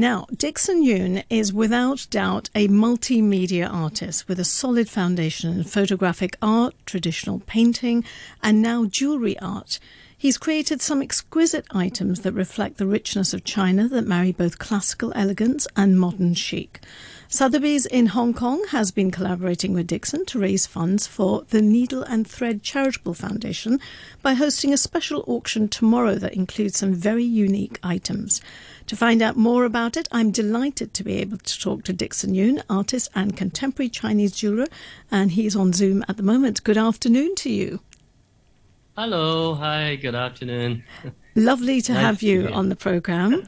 Now, Dickson Yewn is without doubt a multimedia artist with a solid foundation in photographic art, traditional painting, and now jewelry art. He's created some exquisite items that reflect the richness of China that marry both classical elegance and modern chic. Sotheby's in Hong Kong has been collaborating with Dickson to raise funds for the Needle and Thread Charitable Foundation by hosting a special auction tomorrow that includes some very unique items. To find out more about it, I'm delighted to be able to talk to Dickson Yewn, artist and contemporary Chinese jeweler, and he's on Zoom at the moment. Good afternoon to you. Hello, hi, good afternoon. Lovely to Nice have you hear. on the program.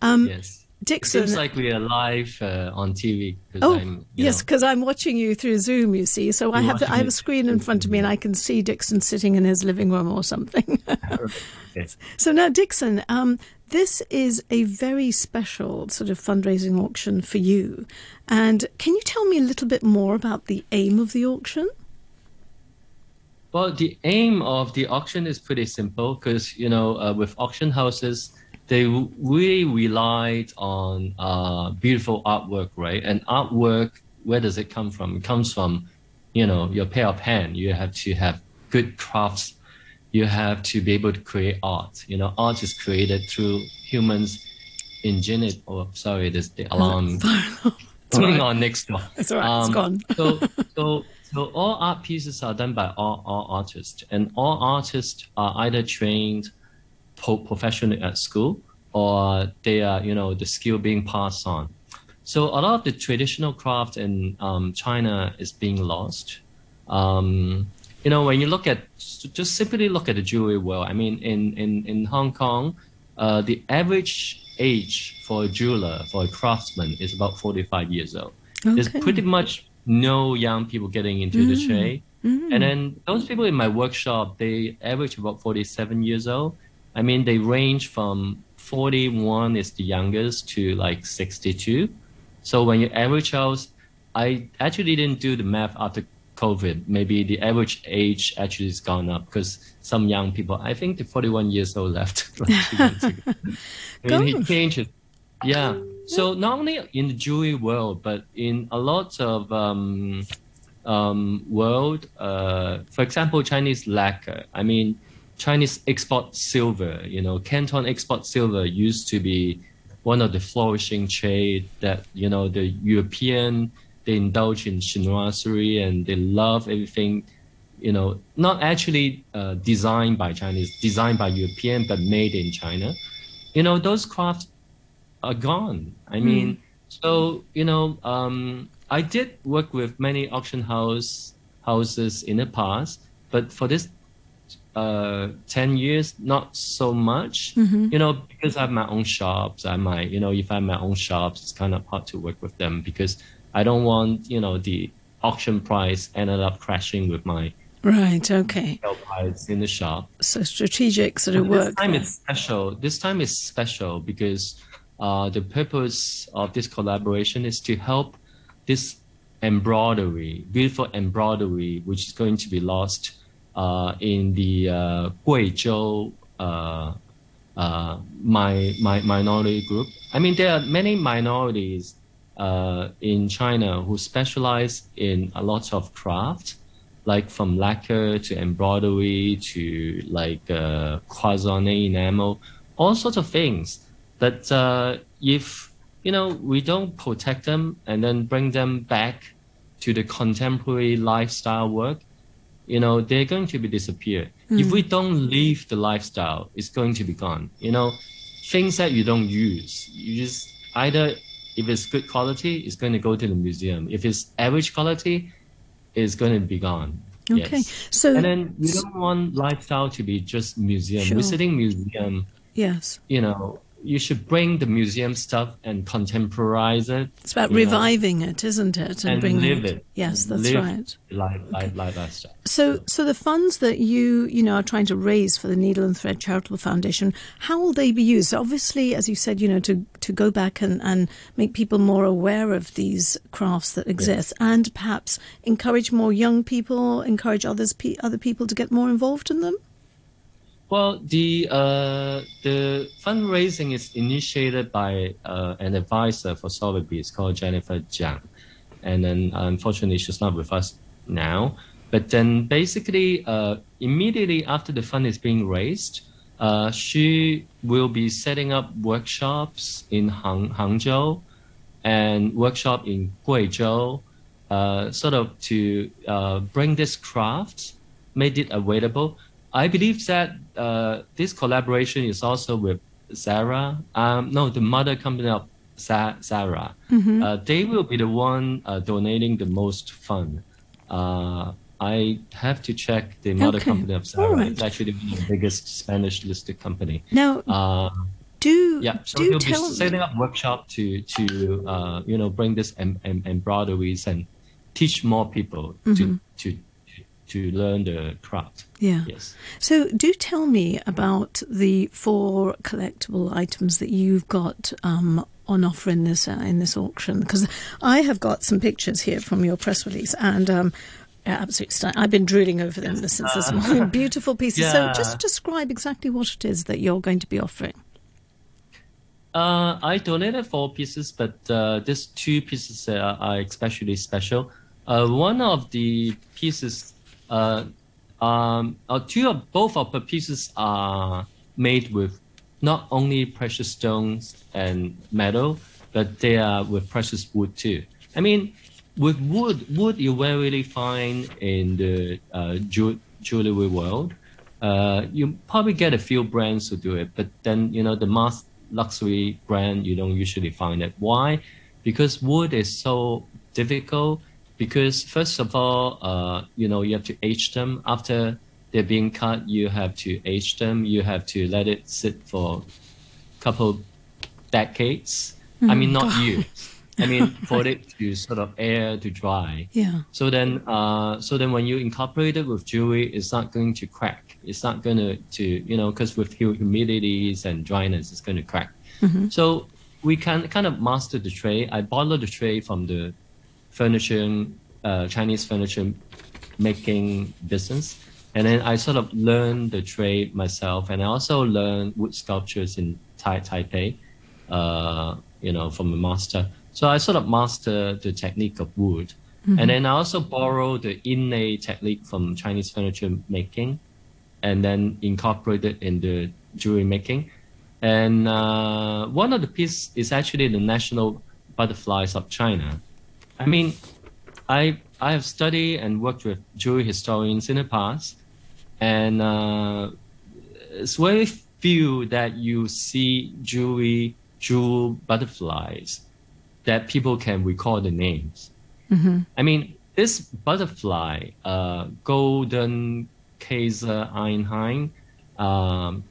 Um, yes. It Dickson. seems like we are live uh, on TV. Oh, I'm, yes, because I'm watching you through Zoom, you see. So I have I have a screen in front of me and I can see Dickson sitting in his living room or something. okay. so now, Dixon, um, this is a very special sort of fundraising auction for you. And can you tell me a little bit more about the aim of the auction? Well, the aim of the auction is pretty simple because, you know, uh, with auction houses, they really relied on uh, beautiful artwork, right? And artwork, where does it come from? It comes from, you know, your pair of hand. You have to have good crafts. You have to be able to create art. You know, art is created through humans' ingenuity. Oh, sorry, there's the alarm going on next door. It's all right, it's gone. so, so, so all art pieces are done by all, all artists, and all artists are either trained professionally at school or they are, you know, the skill being passed on. So a lot of the traditional craft in um, China is being lost. Um, you know, when you look at just simply look at the jewelry world. I mean, in in in Hong Kong, uh, the average age for a jeweler, for a craftsman, is about forty-five years old. There's pretty much no young people getting into the trade. Mm. And then those people in my workshop, they average about 47 years old. I mean, they range from 41 is the youngest to like 62. So when you average out, I actually didn't do the math after COVID. Maybe the average age actually has gone up because some young people, I think the 41 years old left. like two months ago. I mean, it Gosh. changes. Yeah. So not only in the jewelry world, but in a lot of um, um, world, uh, for example, Chinese lacquer. I mean, Chinese export silver. You know, Canton export silver used to be one of the flourishing trade that you know the European they indulge in chinoiserie and they love everything. You know, not actually uh, designed by Chinese, designed by European, but made in China. You know, those crafts are gone. I mean, so you know, um, I did work with many auction house houses in the past, but for this uh, ten years, not so much. You know, because I have my own shops. I might, you know, if I have my own shops, it's kind of hard to work with them because I don't want, you know, the auction price ended up crashing with my Right, okay. price in the shop. So strategic sort of work. This time is special. This time is special because uh, the purpose of this collaboration is to help this embroidery, beautiful embroidery, which is going to be lost in the uh, Guizhou uh, uh, my, my minority group. I mean, there are many minorities uh, in China who specialize in a lot of craft like from lacquer to embroidery to like uh, cloisonné enamel, all sorts of things. But uh, if you know we don't protect them and then bring them back to the contemporary lifestyle work, you know they're going to be disappeared. If hmm. we don't leave the lifestyle, it's going to be gone. You know, things that you don't use, you just either if it's good quality, it's going to go to the museum. If it's average quality, is going to be gone. Okay. Yes. So And then we don't want lifestyle to be just museum. Sure. Visiting museum, yes. you know, you should bring the museum stuff and contemporize it. It's about you know, reviving it, isn't it? and bringing live it. Yes, that's Live right. Life, life, life, lifestyle. So, so the funds that you, you know, are trying to raise for the Needle and Thread Charitable Foundation, how will they be used? Obviously, as you said, you know, to, to go back and, and make people more aware of these crafts that exist, and perhaps encourage more young people, encourage others, pe- other people to get more involved in them. Well, the uh, the fundraising is initiated by uh, an advisor for Sotheby's called Jennifer Jiang, and then unfortunately she's not with us now. But then basically, uh, immediately after the fund is being raised, uh, she will be setting up workshops in Hang, Hangzhou and workshop in Guizhou, uh, sort of to uh, bring this craft, made it available. I believe that uh, this collaboration is also with Zara. Um, no, the mother company of Zara. Mm-hmm. Uh, they will be the one uh, donating the most fund. Uh, I have to check the mother okay. company of Zara. Right. It's actually the biggest Spanish listed company. Now, uh, do yeah, so do he'll be setting up workshop to to uh, you know bring this em- em- embroideries and teach more people mm-hmm. to to to learn the craft. Yeah. Yes. So do tell me about the four collectible items that you've got um, on offer in this uh, in this auction because I have got some pictures here from your press release and. Um, absolutely stunning. I've been drooling over them since this morning. Beautiful pieces. Yeah. So, just describe exactly what it is that you're going to be offering. Uh, I donated four pieces, but uh, these two pieces are, are especially special. Uh, one of the pieces uh, um, uh, two of both of the pieces are made with not only precious stones and metal, but they are with precious wood too. I mean, with wood, wood you rarely find in the uh, ju- jewelry world. Uh, you probably get a few brands to do it, but then you know the mass luxury brand you don't usually find it. Why? Because wood is so difficult because first of all, uh, you know, you have to age them after they're being cut. You have to age them. You have to let it sit for a couple decades. Mm, I mean, not God. years. I mean, for it to sort of air to dry. Yeah. So then, uh, so then when you incorporate it with jewelry, it's not going to crack. It's not going to, to you know, because with humidities and dryness, it's going to crack. Mm-hmm. So we can kind of master the tray. I bottle the tray from the furniture, uh, Chinese furniture making business. And then I sort of learned the trade myself, and I also learned wood sculptures in tai- Taipei, uh, you know, from a master. So I sort of mastered the technique of wood. Mm-hmm. And then I also borrowed the inlay technique from Chinese furniture making, and then incorporated in the jewelry making. And uh, one of the pieces is actually the national butterflies of China. I mean, I I have studied and worked with Jewish historians in the past, and uh, it's very few that you see jewelry jewel butterflies that people can recall the names. Mm-hmm. I mean, this butterfly, uh, golden Kaiser-i-Hind, um,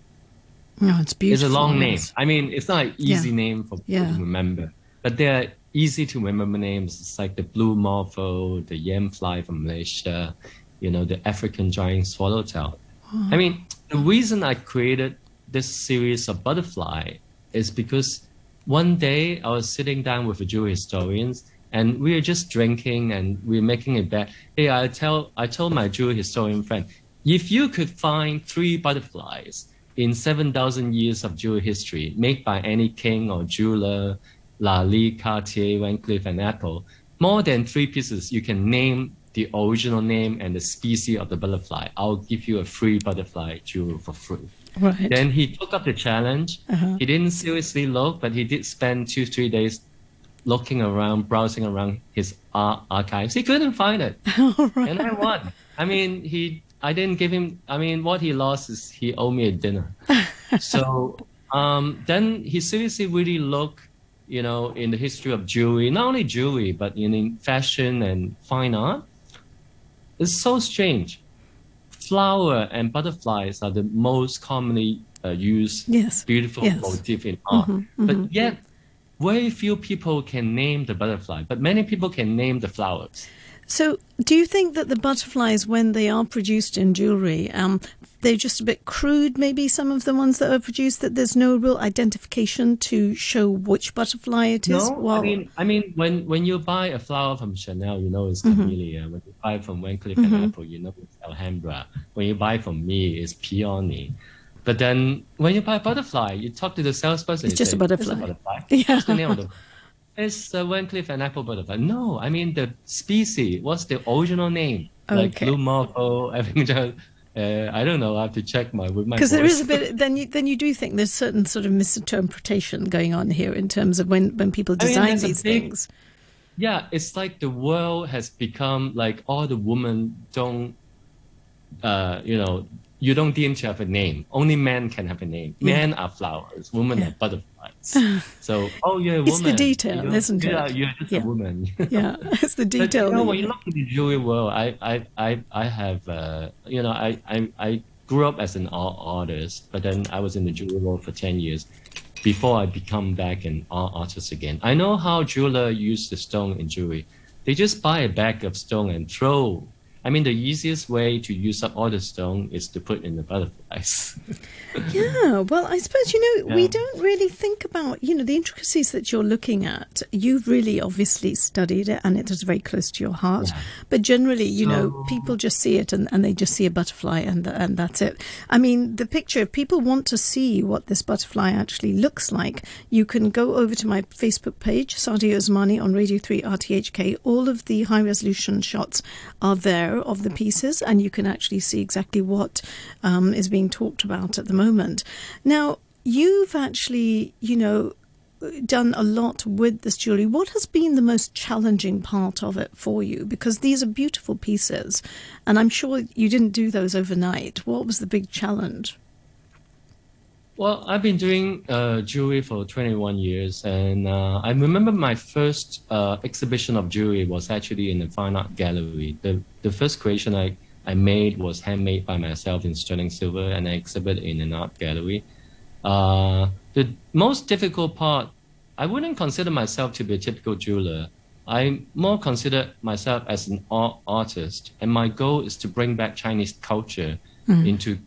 no, it's beautiful. It's a long name. I mean, it's not an easy yeah. name for people yeah. to remember, but there easy to remember names. It's like the blue morpho, the yam fly from Malaysia, you know, the African giant swallowtail. Oh. I mean, the reason I created this series of butterfly is because one day I was sitting down with a Jewish historians and we were just drinking and we were making a bet. Hey, I tell I told my Jewish historian friend, if you could find three butterflies in seven thousand years of Jewish history made by any king or jeweler Lalique, Cartier, Van Cleef, and Arpels, more than three pieces, you can name the original name and the species of the butterfly. I'll give you a free butterfly jewel for free. Right. Then he took up the challenge. Uh-huh. He didn't seriously look, but he did spend two, three days looking around, browsing around his archives. He couldn't find it. right. And I won. I mean, he. I didn't give him. I mean, what he lost is he owed me a dinner. so um, then he seriously really looked you know, in the history of jewelry, not only jewelry, but in fashion and fine art. It's so strange. Flower and butterflies are the most commonly uh, used yes. beautiful yes. motif in art. Mm-hmm, mm-hmm. But yet, very few people can name the butterfly, but many people can name the flowers. So, do you think that the butterflies, when they are produced in jewelry, um, they're just a bit crude? Maybe some of the ones that are produced that there's no real identification to show which butterfly it is. No, well, I mean, I mean, when when you buy a flower from Chanel, you know it's mm-hmm. camellia. When you buy from Cleef mm-hmm. and Arpels, you know it's Alhambra. When you buy from me, it's peony. But then when you buy a butterfly, you talk to the salesperson. It's just say, a butterfly. It's a butterfly. Yeah. What's the name of It's a Van Cleef and Arpels butterfly. No, I mean the species. What's the original name? Like blue marble, everything. Uh, I don't know. I have to check my with my. Because there is a bit. Then you then you do think there's certain sort of misinterpretation going on here in terms of when when people I mean, design these big- things. Yeah, it's like the world has become like all the women don't, uh, you know, you don't deem to have a name. Only men can have a name. Men are flowers, women Yeah. are butterflies. so, oh, you're a woman. It's the detail, You're- isn't yeah, it? You're just Yeah. a woman. Yeah, it's the But, detail. you know, when you- you look at the jewelry world, I, I, I, I have, uh, you know, I, I, I grew up as an art artist, but then I was in the jewelry world for 10 years before I become back an art artist again. I know how jeweler use the stone in jewelry. They just buy a bag of stone and throw. I mean, the easiest way to use up all the stone is to put in the butterflies. Yeah, well, I suppose, you know, we don't really think about, you know, the intricacies that you're looking at. You've really obviously studied it and it is very close to your heart. Yeah. But generally, you know, people just see it and, and they just see a butterfly and, and that's it. I mean, the picture, if people want to see what this butterfly actually looks like, you can go over to my Facebook page, Sadia Osmani on Radio 3 RTHK. All of the high resolution shots are there of the pieces, and you can actually see exactly what um, is being talked about at the moment. Now, you've actually, you know, done a lot with this jewelry. What has been the most challenging part of it for you? Because these are beautiful pieces, and I'm sure you didn't do those overnight. What was the big challenge? Well, I've been doing uh, jewelry for 21 years, and uh, I remember my first uh, exhibition of jewelry was actually in the Fine Art Gallery. The the first creation I, I made was handmade by myself in sterling silver, and I exhibit in an art gallery. Uh, the most difficult part, I wouldn't consider myself to be a typical jeweler. I more consider myself as an art artist, and my goal is to bring back Chinese culture into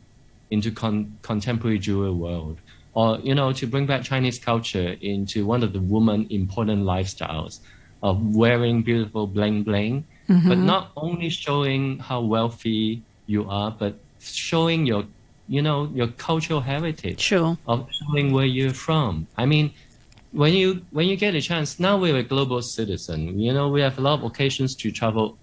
into con- contemporary jewelry world, or you know, to bring back Chinese culture into one of the woman important lifestyles of wearing beautiful bling bling, Mm-hmm. but not only showing how wealthy you are, but showing your, you know, your cultural heritage Sure. of showing where you're from. I mean, when you when you get a chance, now we're a global citizen. You know, we have a lot of occasions to travel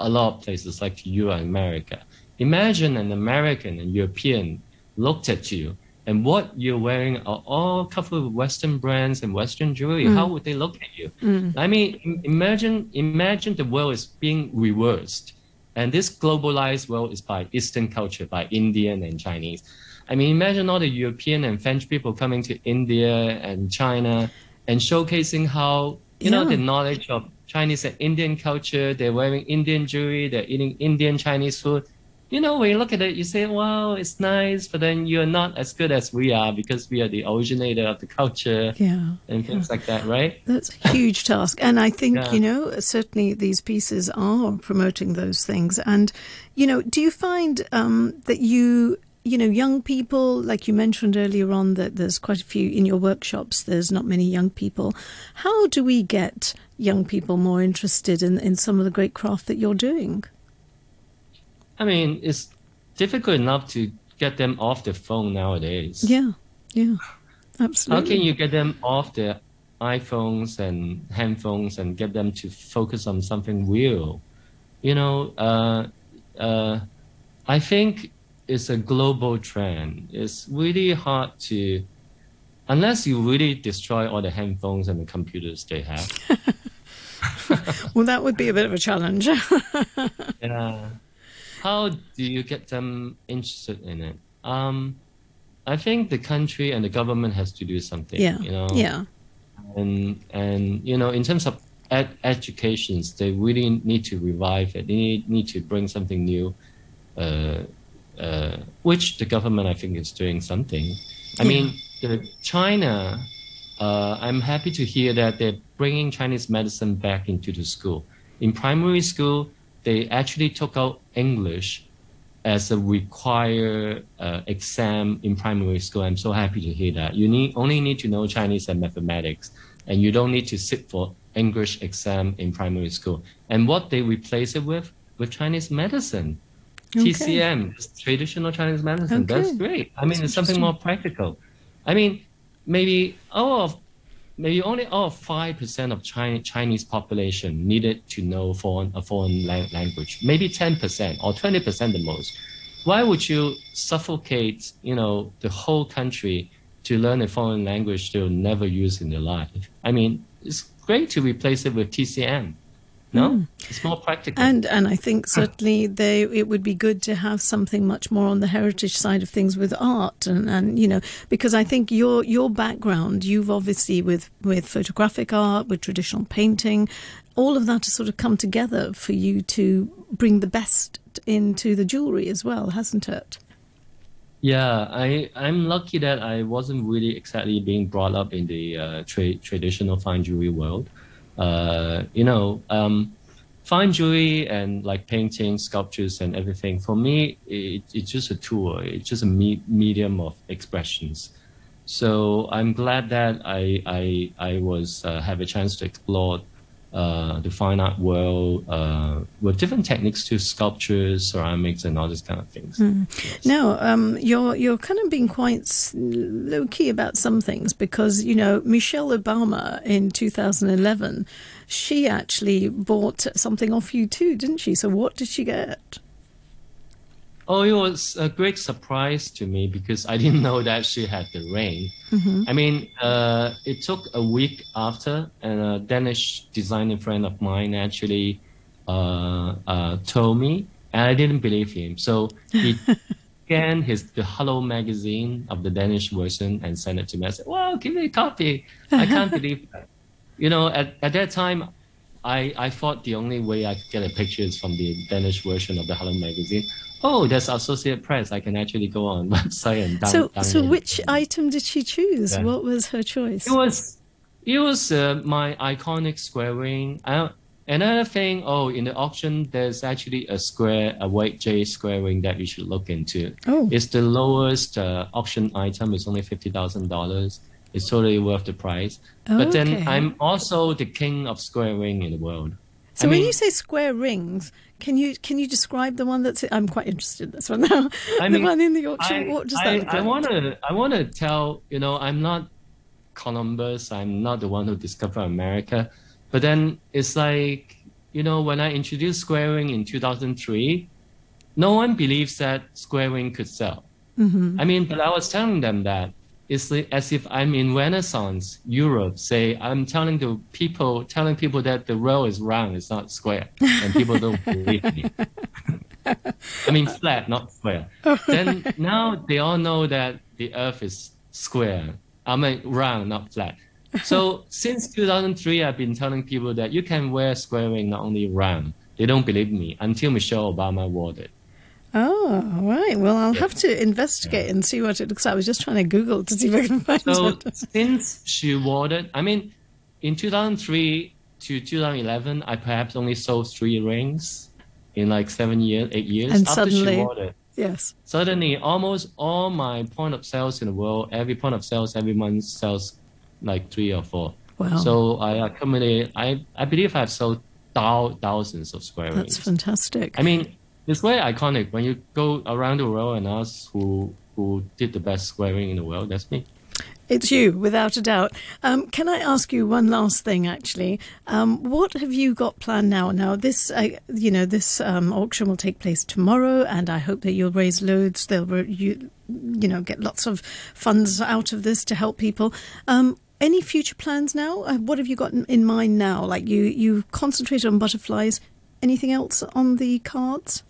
a lot of places like Europe and America. Imagine an American and European looked at you and what you're wearing are all covered with Western brands and Western jewelry. Mm. How would they look at you? Mm. I mean, imagine imagine the world is being reversed, and this globalized world is by Eastern culture, by Indian and Chinese. I mean, imagine all the European and French people coming to India and China and showcasing how you know the knowledge of Chinese and Indian culture. They're wearing Indian jewelry. They're eating Indian Chinese food. You know, when you look at it, you say, "Wow, it's nice," but then you're not as good as we are because we are the originator of the culture Yeah. and things like that, right? That's a huge task. And I think, Yeah. you know, certainly these pieces are promoting those things. And, you know, do you find um, that you, you know, young people, like you mentioned earlier on, that there's quite a few in your workshops, there's not many young people. How do we get young people more interested in, in some of the great craft that you're doing? I mean, it's difficult enough to get them off the phone nowadays. Yeah, yeah, absolutely. How can you get them off their iPhones and handphones and get them to focus on something real? You know, uh, uh, I think it's a global trend. It's really hard to, unless you really destroy all the handphones and the computers they have. Well, that would be a bit of a challenge. Yeah. How do you get them interested in it? Um, I think the country and the government has to do something. yeah, You know. yeah, And and you know, in terms of ed- educations, they really need to revive it. They need, need to bring something new, uh, uh, which the government I think is doing something. I Yeah. mean, the China. Uh, I'm happy to hear that they're bringing Chinese medicine back into the school. In primary school, they actually took out English as a required uh, exam in primary school. I'm so happy to hear that. You need only need to know Chinese and mathematics, and you don't need to sit for English exam in primary school. And what they replace it with with Chinese medicine. Okay. TCM, traditional Chinese medicine. Okay. That's great. I mean, That's it's something more practical. I mean, maybe all of maybe only five percent of China, Chinese population needed to know foreign a foreign language. Maybe ten percent or twenty percent the most. Why would you suffocate, you know, the whole country to learn a foreign language they'll never use in their life? I mean, it's great to replace it with TCM. No, mm. it's more practical. And and I think certainly they it would be good to have something much more on the heritage side of things with art and, and you know because I think your your background you've obviously with with photographic art with traditional painting, all of that has sort of come together for you to bring the best into the jewelry as well, hasn't it? Yeah, I I'm lucky that I wasn't really exactly being brought up in the uh, tra- traditional fine jewelry world uh, you know, um, fine jewelry and like painting, sculptures, and everything. For me, it, it's just a tool. It's just a me- medium of expressions. So I'm glad that I I I was uh, have a chance to explore uh, the fine art world uh, with different techniques to sculptures, ceramics, and all these kind of things. Mm. Yes. Now, um, you're you're kind of being quite low key about some things because you know Michelle Obama in 2011, she actually bought something off you too, didn't she? So what did she get? Oh, it was a great surprise to me because I didn't know that she had the ring. Mm-hmm. I mean, uh, it took a week after, and a Danish designer friend of mine actually uh, uh, told me, and I didn't believe him. So he scanned his the Hello magazine of the Danish version and sent it to me. I said, "Wow, give me a copy! I can't believe that." You know, at, at that time, I, I thought the only way I could get a picture is from the Danish version of the Hello magazine oh, there's Associated Press. I can actually go on website and down, so. Download so, which item did she choose? Yeah. What was her choice? It was, it was uh, my iconic square ring. I, another thing, oh, in the auction, there's actually a square, a white J square ring that you should look into. Oh, it's the lowest uh, auction item. It's only fifty thousand dollars. It's totally worth the price. Oh, but then. I'm also the king of square ring in the world. So I when you say square rings, can you can you describe the one that's? I'm quite interested in this one now. I the mean, one in the auction. I, what does that I, look? I want to I want to tell you know I'm not Columbus. I'm not the one who discovered America, but then it's like you know when I introduced squaring in 2003, no one believes that squaring could sell. Mm-hmm. I mean, but I was telling them that it's as if I'm in Renaissance Europe. Say I'm telling the people, telling people that the world is round, it's not square, and people don't believe me. I mean flat, not square. then now they all know that the Earth is square. I mean round, not flat. So since 2003, I've been telling people that you can wear square ring, not only round. They don't believe me until Michelle Obama wore it. Oh, right. Well, I'll yeah. have to investigate yeah. and see what it looks like. I was just trying to Google to see if I can find so it. since she awarded, I mean, in 2003 to 2011, I perhaps only sold three rings in like seven years, eight years. And after suddenly, she awarded, yes. Suddenly, almost all my point of sales in the world, every point of sales every month sells like three or four. Wow. So I accumulated, I, I believe I've sold thousands of square That's rings. That's fantastic. I mean, it's very iconic when you go around the world and ask who who did the best squaring in the world. That's me. It's you, without a doubt. Um, can I ask you one last thing? Actually, um, what have you got planned now? Now, this, uh, you know, this um, auction will take place tomorrow, and I hope that you'll raise loads. They'll, you, you know, get lots of funds out of this to help people. Um, any future plans now? Uh, what have you got in, in mind now? Like you, you concentrate on butterflies. Anything else on the cards?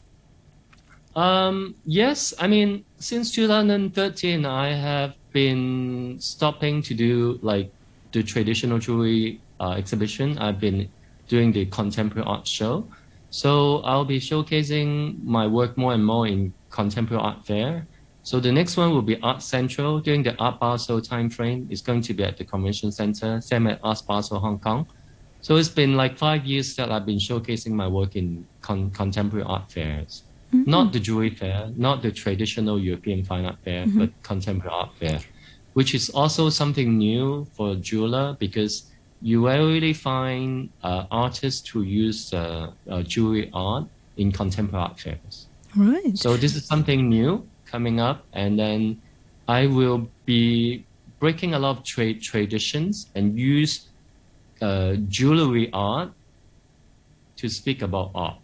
Um, yes, I mean, since 2013, I have been stopping to do like the traditional jewelry uh, exhibition. I've been doing the contemporary art show. So I'll be showcasing my work more and more in contemporary art fair. So the next one will be Art Central during the Art Basel timeframe. It's going to be at the Convention Center, same at Art Basel Hong Kong. So it's been like five years that I've been showcasing my work in con- contemporary art fairs. Mm-hmm. Not the jewelry fair, not the traditional European fine art fair, mm-hmm. but contemporary art fair, which is also something new for a jeweler because you rarely find uh, artists who use uh, uh, jewelry art in contemporary art fairs. Right. So this is something new coming up, and then I will be breaking a lot of trade traditions and use uh, jewelry art to speak about art.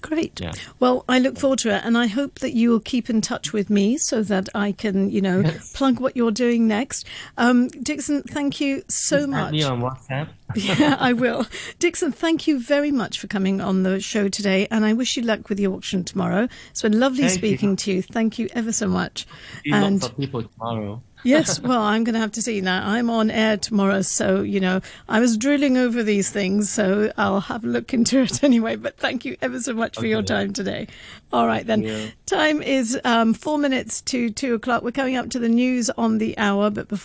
Great. Yeah. Well, I look forward to it, and I hope that you will keep in touch with me so that I can, you know, Yes. plug what you're doing next. Um, Dickson, thank you so much. me on WhatsApp. yeah, I will. Dickson, thank you very much for coming on the show today, and I wish you luck with the auction tomorrow. It's been lovely Thank you. speaking to you. Thank you ever so much. See And- lots of people tomorrow. Yes, well, I'm going to have to see now. I'm on air tomorrow, so you know I was drilling over these things, so I'll have a look into it anyway. But thank you ever so much for your time today. All right then, Yeah. time is um, four minutes to two o'clock. We're coming up to the news on the hour, but before.